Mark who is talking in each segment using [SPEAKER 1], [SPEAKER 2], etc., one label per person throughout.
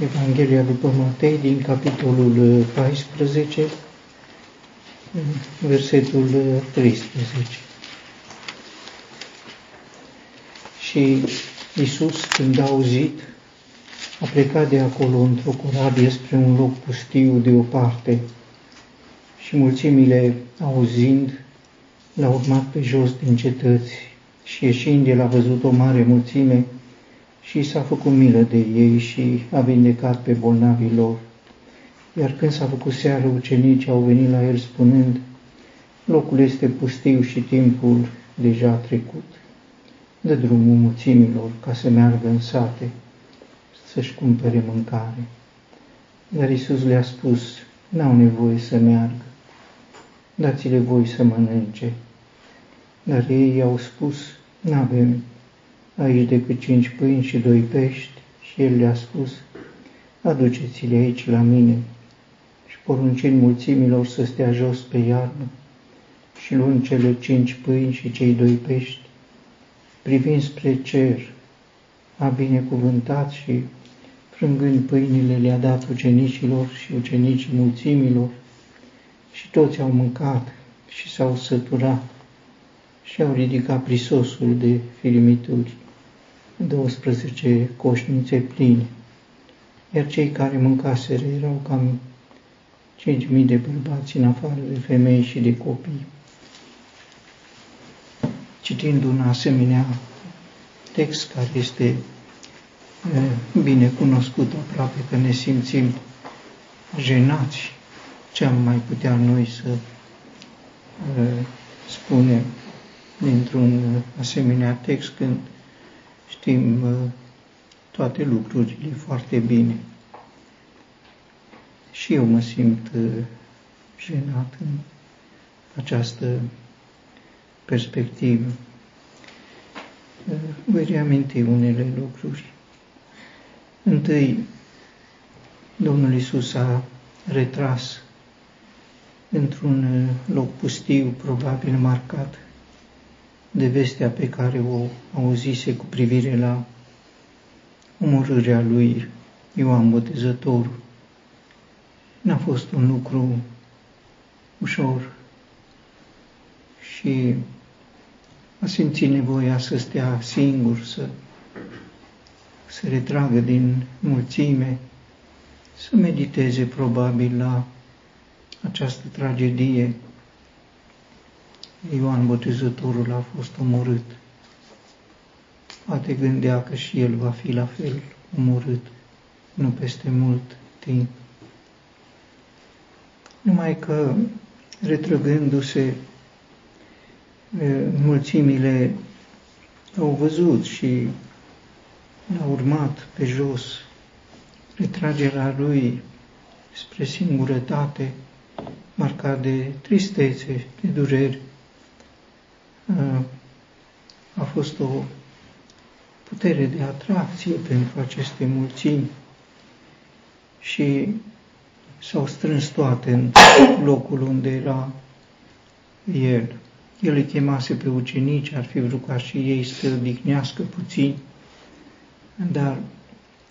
[SPEAKER 1] Evanghelia după Matei din capitolul 14, versetul 13. Și Isus, când a auzit, a plecat de acolo într-o corabie spre un loc pustiu de o parte și mulțimile, auzind, l-a urmat pe jos din cetăți și ieșind, el a văzut o mare mulțime și s-a făcut milă de ei și a vindecat pe bolnavii lor. Iar când s-a făcut seară, ucenicii au venit la el spunând, locul este pustiu și timpul deja a trecut. Dă drumul mulțimilor ca să meargă în sate, să-și cumpere mâncare. Dar Isus le-a spus, n-au nevoie să meargă, dați-le voi să mănânce. Dar ei i-au spus, n-avem aici decât cinci pâini și doi pești, și el le-a spus, aduceți-le aici la mine. Și poruncind mulțimilor să stea jos pe iarnă, și luând cele cinci pâini și cei doi pești, privind spre cer, a binecuvântat și, frângând pâinile, le-a dat ucenicilor și ucenicii mulțimilor, și toți au mâncat și s-au săturat și au ridicat prisosul de filimituri, 12 coșnițe pline, iar cei care mâncaseră erau cam 5.000 de bărbați în afară de femei și de copii. Citind un asemenea text care este bine cunoscut aproape că ne simțim jenați ce am mai putea noi să spunem dintr-un asemenea text când știm toate lucrurile foarte bine. Și eu mă simt jenat în această perspectivă. Voi reaminti unele lucruri. Întâi, Domnul Isus a retras într-un loc pustiu, probabil marcat de vestea pe care o auzise cu privire la omorârea lui Ioan Botezătorul. N-a fost un lucru ușor și a simțit nevoia să stea singur, să se retragă din mulțime, să mediteze probabil la această tragedie. Ioan Botezătorul a fost omorât. Poate gândea că și el va fi la fel omorât, nu peste mult timp. Numai că, retrăgându-se, mulțimile au văzut și l-au urmat pe jos. Retragerea lui spre singurătate, marcat de tristețe, de dureri, a fost o putere de atracție pentru aceste mulțimi și s-au strâns toate în locul unde era el. El îi chemase pe ucenici, ar fi vrut ca și ei să odihnească puțin, dar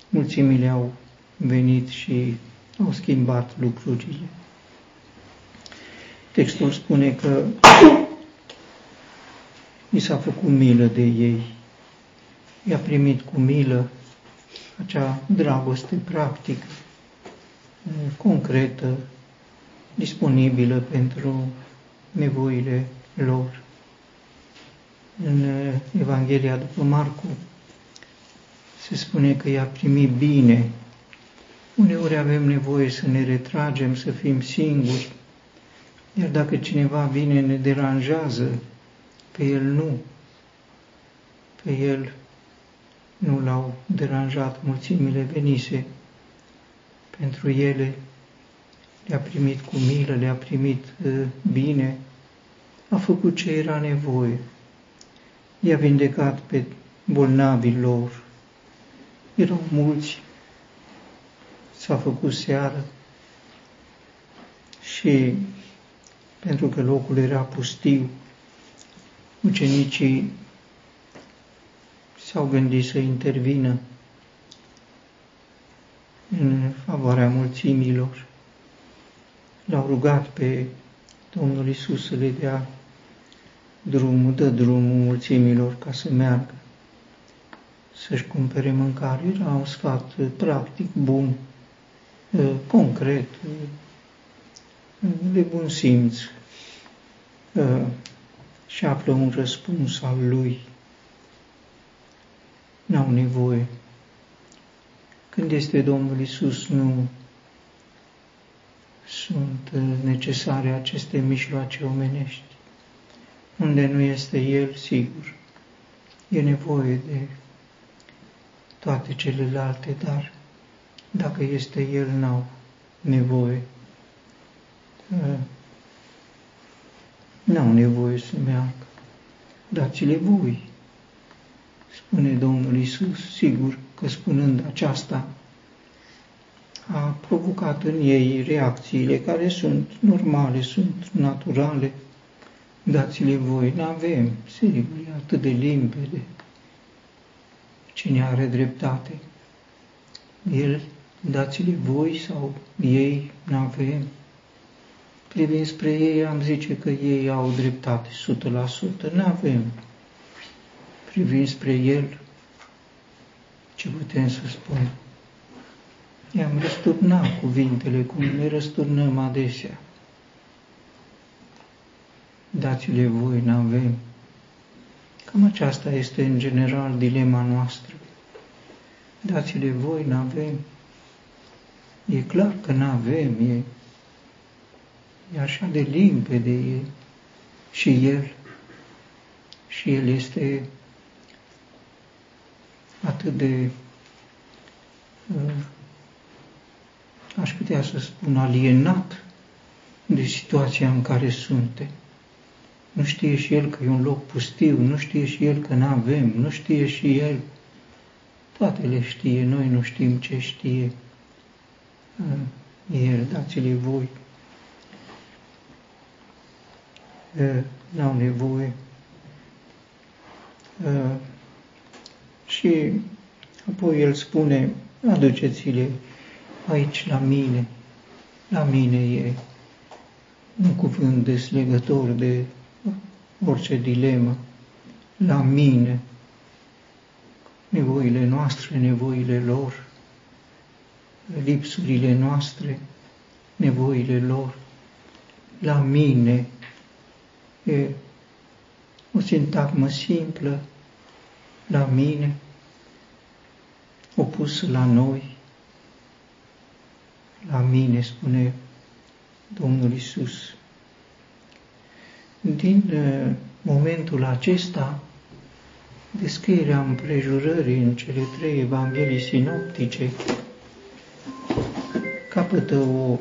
[SPEAKER 1] mulțimile au venit și au schimbat lucrurile. Textul spune că i s-a făcut milă de ei, i-a primit cu milă acea dragoste practică, concretă, disponibilă pentru nevoile lor. În Evanghelia după Marcu se spune că i-a primit bine. Uneori avem nevoie să ne retragem, să fim singuri, iar dacă cineva vine, ne deranjează, pe el nu. Pe el nu l-au deranjat, mulțimile venise pentru ele, le-a primit cu milă, le-a primit uh, bine, a făcut ce era nevoie. I-a vindecat pe bolnavii lor. Erau mulți. S-a făcut seară și pentru că locul era pustiu, ucenicii s-au gândit să intervină în favoarea mulțimilor. L-au rugat pe Domnul Isus să le dea drumul, dă drumul mulțimilor ca să meargă, să-și cumpere mâncare. Era un sfat practic, bun, concret, de bun simț și află un răspuns al lui. N-au nevoie. Când este Domnul Isus, nu sunt necesare aceste mijloace omenești. Unde nu este El, sigur, e nevoie de toate celelalte, dar dacă este El, n-au nevoie. N-au nevoie să meargă. Dați-le voi, spune Domnul Isus, sigur că spunând aceasta, a provocat în ei reacțiile care sunt normale, sunt naturale. Dați-le voi, nu avem, sigur, e atât de limpede. Cine are dreptate? El, dați-le voi sau ei, nu avem. Privind spre ei, am zice că ei au dreptate, 100%, nu avem. Privind spre el, ce putem să spunem? I-am răsturnat cuvintele, cum le răsturnăm adesea. Dați-le voi, n-avem. Cam aceasta este, în general, dilema noastră. Dați-le voi, n-avem. E clar că n-avem, e, e așa de limpede, e și El. Și El este atât de uh, aș putea să spun, alienat de situația în care suntem. Nu știe și el că e un loc pustiu, nu știe și el că nu avem, nu știe și el. Toate le știe, noi nu știm ce știe. El, dați-le voi. N-au nevoie. Și apoi el spune, aduceți-le aici la mine, la mine e un cuvânt deslegător de orice dilemă, la mine, nevoile noastre, nevoile lor, lipsurile noastre, nevoile lor, la mine, e o sintagmă simplă, la mine, opusă la noi, la mine, spune Domnul Isus. Din uh, momentul acesta, descrierea împrejurării în cele trei evanghelii sinoptice capătă o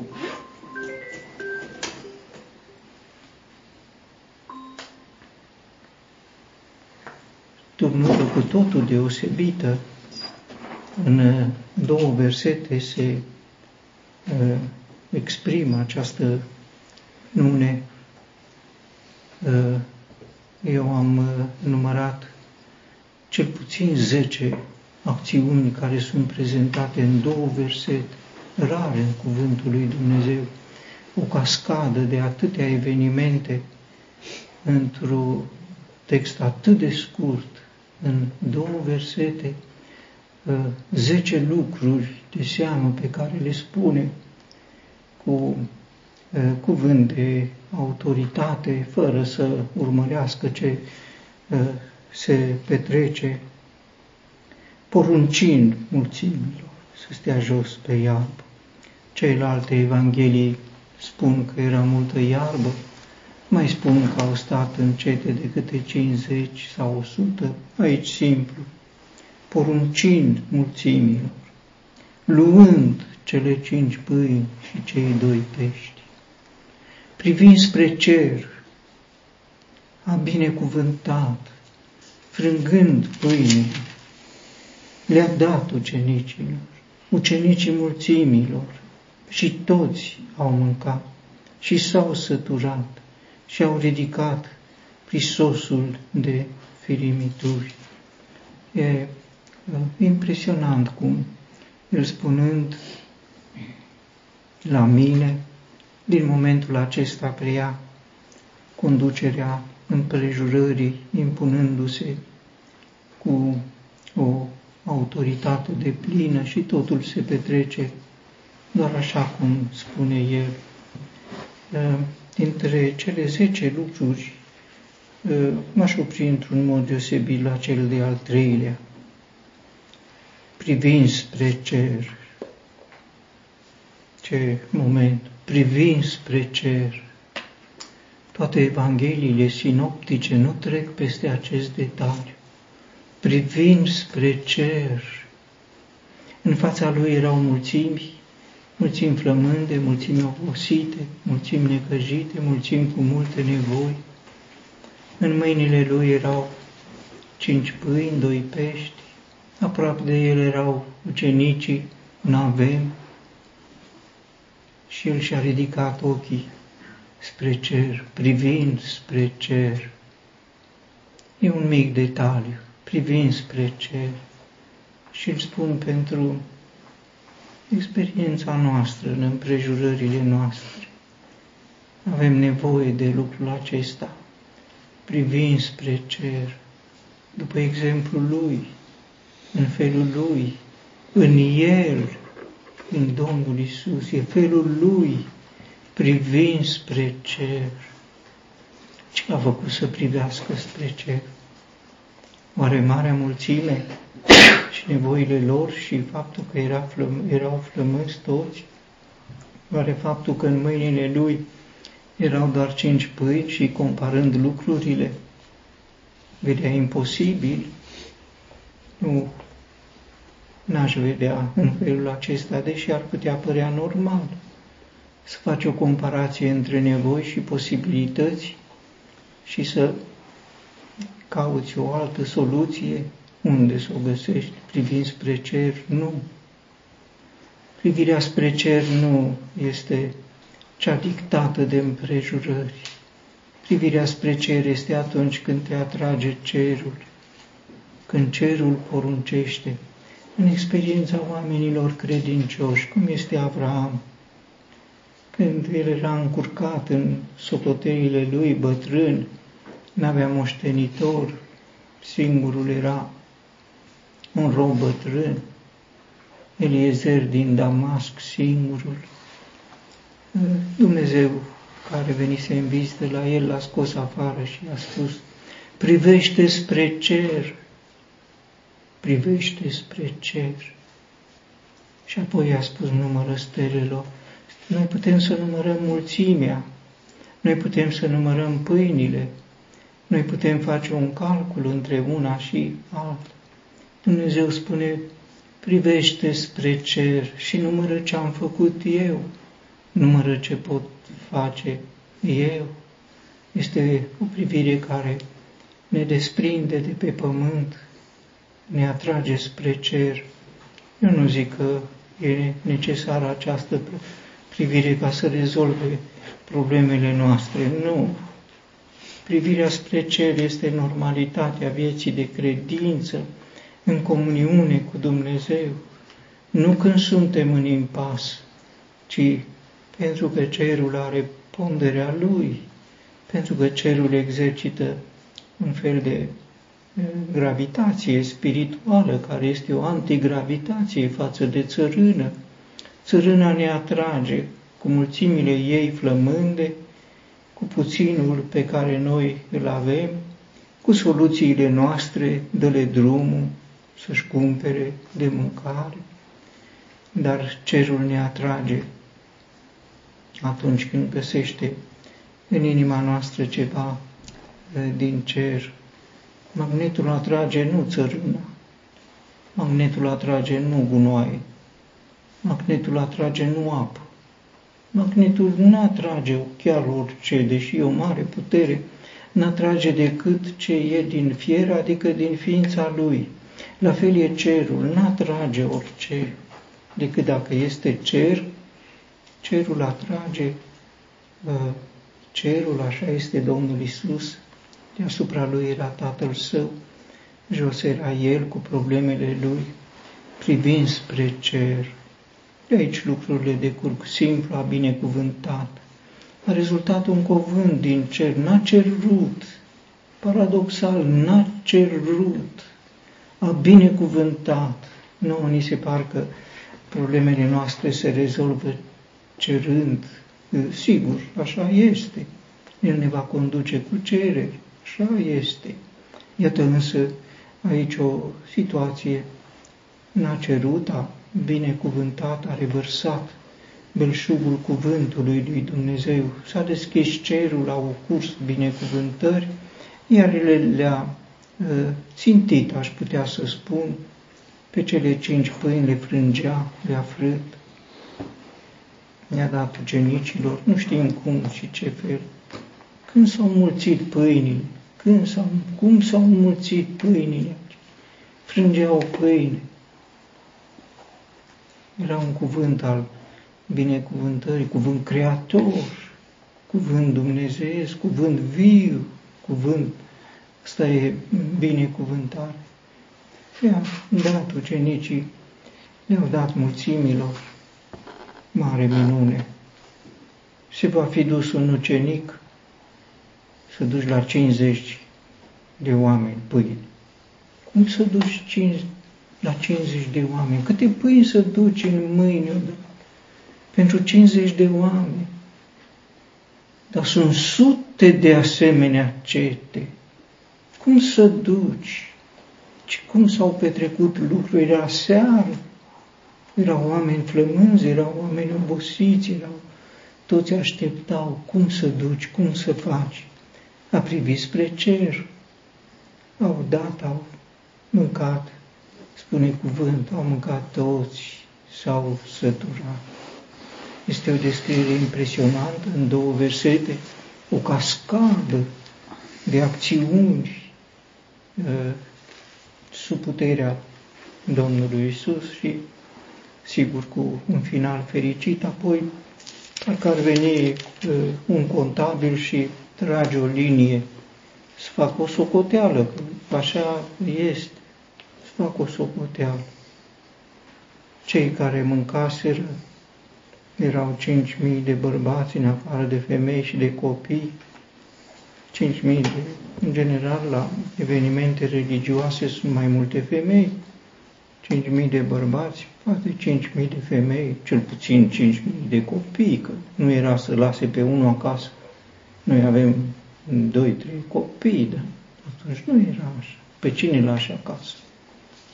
[SPEAKER 1] cu totul deosebită. În uh, două versete se uh, exprimă această nune. Uh, eu am uh, numărat cel puțin 10 acțiuni care sunt prezentate în două versete, rare în cuvântul lui Dumnezeu, o cascadă de atâtea evenimente într-un text atât de scurt, în două versete, Uh, zece lucruri de seamă pe care le spune cu uh, cuvânt de autoritate, fără să urmărească ce uh, se petrece, poruncind mulțimilor să stea jos pe iarbă. Celelalte evanghelii spun că era multă iarbă, mai spun că au stat în cete de câte 50 sau 100, aici simplu, poruncind mulțimilor, luând cele cinci pâini și cei doi pești, privind spre cer, a binecuvântat, frângând pâinile, le-a dat ucenicilor, ucenicii mulțimilor, și toți au mâncat și s-au săturat și au ridicat prisosul de firimituri. E impresionant cum el spunând la mine, din momentul acesta preia conducerea împrejurării, impunându-se cu o autoritate de plină și totul se petrece doar așa cum spune el. Ă, dintre cele zece lucruri, ă, m-aș opri într-un mod deosebit la cel de al treilea, privind spre cer. Ce moment, privind spre cer. Toate Evangheliile sinoptice nu trec peste acest detaliu. Privind spre cer. În fața lui erau mulțimi, mulțimi flămânde, mulțimi obosite, mulțimi necăjite, mulțimi cu multe nevoi. În mâinile lui erau cinci pâini, doi pești, aproape de el erau ucenicii, un avem, și el și-a ridicat ochii spre cer, privind spre cer. E un mic detaliu, privind spre cer. Și îl spun pentru experiența noastră, în împrejurările noastre. Avem nevoie de lucrul acesta, privind spre cer, după exemplul lui, în felul lui, în el, în Domnul Isus, e felul lui, privind spre cer. Ce a făcut să privească spre cer? Oare marea mulțime și nevoile lor și faptul că era flăm, erau flămânzi toți? Oare faptul că în mâinile lui erau doar cinci pâini și comparând lucrurile, vedea imposibil? Nu, n-aș vedea în felul acesta, deși ar putea părea normal să faci o comparație între nevoi și posibilități și să cauți o altă soluție, unde să o găsești, privind spre cer, nu. Privirea spre cer nu este cea dictată de împrejurări. Privirea spre cer este atunci când te atrage cerul, când cerul poruncește. În experiența oamenilor credincioși, cum este Avraam, când el era încurcat în socoteile lui, bătrân, n-avea moștenitor, singurul era un rob bătrân, Eliezer din Damasc, singurul. Dumnezeu care venise în vizită la el l-a scos afară și a spus, privește spre cer, privește spre cer. Și apoi a spus, numără stelelor, noi putem să numărăm mulțimea, noi putem să numărăm pâinile, noi putem face un calcul între una și alta. Dumnezeu spune, privește spre cer și numără ce am făcut eu, numără ce pot face eu. Este o privire care ne desprinde de pe pământ, ne atrage spre cer. Eu nu zic că e necesară această privire ca să rezolve problemele noastre. Nu. Privirea spre cer este normalitatea vieții de credință, în comuniune cu Dumnezeu. Nu când suntem în impas, ci pentru că cerul are ponderea lui, pentru că cerul exercită un fel de eh, gravitație spirituală, care este o antigravitație față de țărână. Țărâna ne atrage cu mulțimile ei flămânde, cu puținul pe care noi îl avem, cu soluțiile noastre, dă-le drumul să-și cumpere de mâncare, dar cerul ne atrage atunci când găsește în inima noastră ceva din cer. Magnetul atrage nu țărâna, magnetul atrage nu gunoaie, magnetul atrage nu apă, magnetul nu atrage chiar orice, deși e o mare putere, nu atrage decât ce e din fier, adică din ființa lui. La fel e cerul, nu atrage orice, decât dacă este cer, cerul atrage uh, cerul, așa este Domnul Isus, deasupra lui era Tatăl Său, jos era El cu problemele Lui, privind spre cer, De aici lucrurile decurg simplu, a binecuvântat. A rezultat un cuvânt din cer, n-a cerut, paradoxal, n-a cerut, a binecuvântat. Nu, ni se par că problemele noastre se rezolvă cerând. Sigur, așa este. El ne va conduce cu cereri, așa este. Iată însă aici o situație n-a cerut, a binecuvântat, a revărsat belșugul cuvântului lui Dumnezeu. S-a deschis cerul, au curs binecuvântări, iar el le-a ă, țintit, aș putea să spun, pe cele cinci pâini le frângea, le-a frât, ne-a dat ucenicilor, nu știm cum și ce fel. Când s-au mulțit pâinile, când s-au, cum s-au mulțit pâinile, frângeau pâine. Era un cuvânt al binecuvântării, cuvânt creator, cuvânt dumnezeiesc, cuvânt viu, cuvânt, ăsta e binecuvântare. Le-a dat ucenicii, le-au dat mulțimilor, mare minune. Se va fi dus un ucenic să duci la 50 de oameni pâini. Cum să duci 5, la 50 de oameni? Câte pâini să duci în mâini pentru 50 de oameni? Dar sunt sute de asemenea cete. Cum să duci? Și cum s-au petrecut lucrurile? Era seară, erau oameni flămânzi, erau oameni obosiți, erau, toți așteptau cum să duci, cum să faci. A privit spre cer, au dat, au mâncat, spune cuvânt, au mâncat toți, s-au săturat. Este o descriere impresionantă în două versete, o cascadă de acțiuni uh, sub puterea Domnului Isus și, sigur, cu un final fericit. Apoi, parcă ar veni uh, un contabil și trage o linie, să fac o socoteală, că așa este, să fac o socoteală. Cei care mâncaseră erau 5.000 de bărbați în afară de femei și de copii, 5.000 de, în general, la evenimente religioase sunt mai multe femei, 5.000 de bărbați, poate 5.000 de femei, cel puțin 5.000 de copii, că nu era să lase pe unul acasă. Noi avem 2-3 copii, dar atunci nu era așa. Pe cine lași acasă?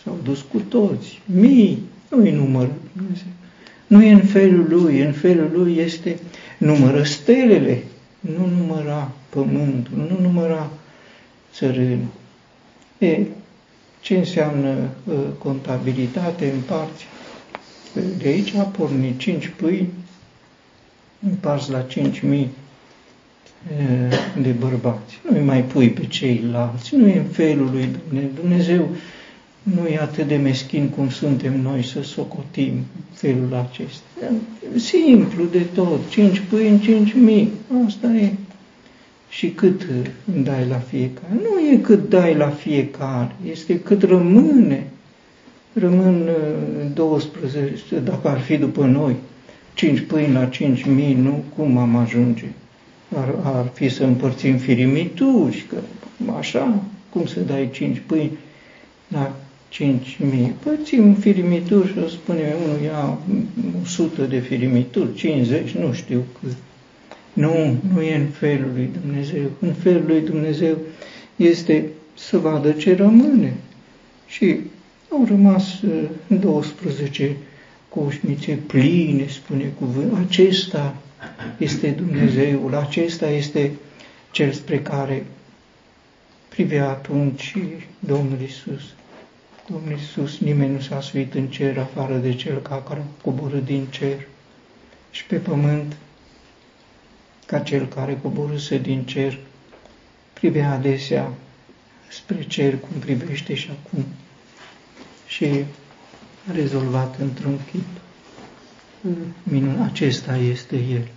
[SPEAKER 1] S-au dus cu toți, mii, nu-i număr Dumnezeu. Nu e în felul lui, în felul lui este numără stelele, nu număra pământul, nu număra țărânul. E, ce înseamnă uh, contabilitate în parți? De aici a pornit cinci pâini împarți la cinci mii de bărbați. Nu-i mai pui pe ceilalți, nu e în felul lui Dumnezeu. Dumnezeu nu e atât de meschin cum suntem noi să socotim felul acesta. Simplu de tot, cinci pâini, cinci mii, asta e. Și cât dai la fiecare? Nu e cât dai la fiecare, este cât rămâne. Rămân 12, dacă ar fi după noi, 5 pâini la 5 mii, nu? Cum am ajunge? Ar, ar fi să împărțim firimituri, că așa, cum să dai 5 pâini la 5.000. Pățim firimituri și o spune unul ia 100 de firimituri, 50, nu știu cât. Nu, nu e în felul lui Dumnezeu. În felul lui Dumnezeu este să vadă ce rămâne. Și au rămas 12 uh, coșnițe pline, spune cuvânt. Acesta este Dumnezeul, acesta este cel spre care privea atunci Domnul Isus. Domnul Iisus, nimeni nu s-a suit în cer afară de cel care a coborât din cer și pe pământ, ca cel care coborâse din cer, privea adesea spre cer cum privește și acum și a rezolvat într-un chip. Minun, acesta este El.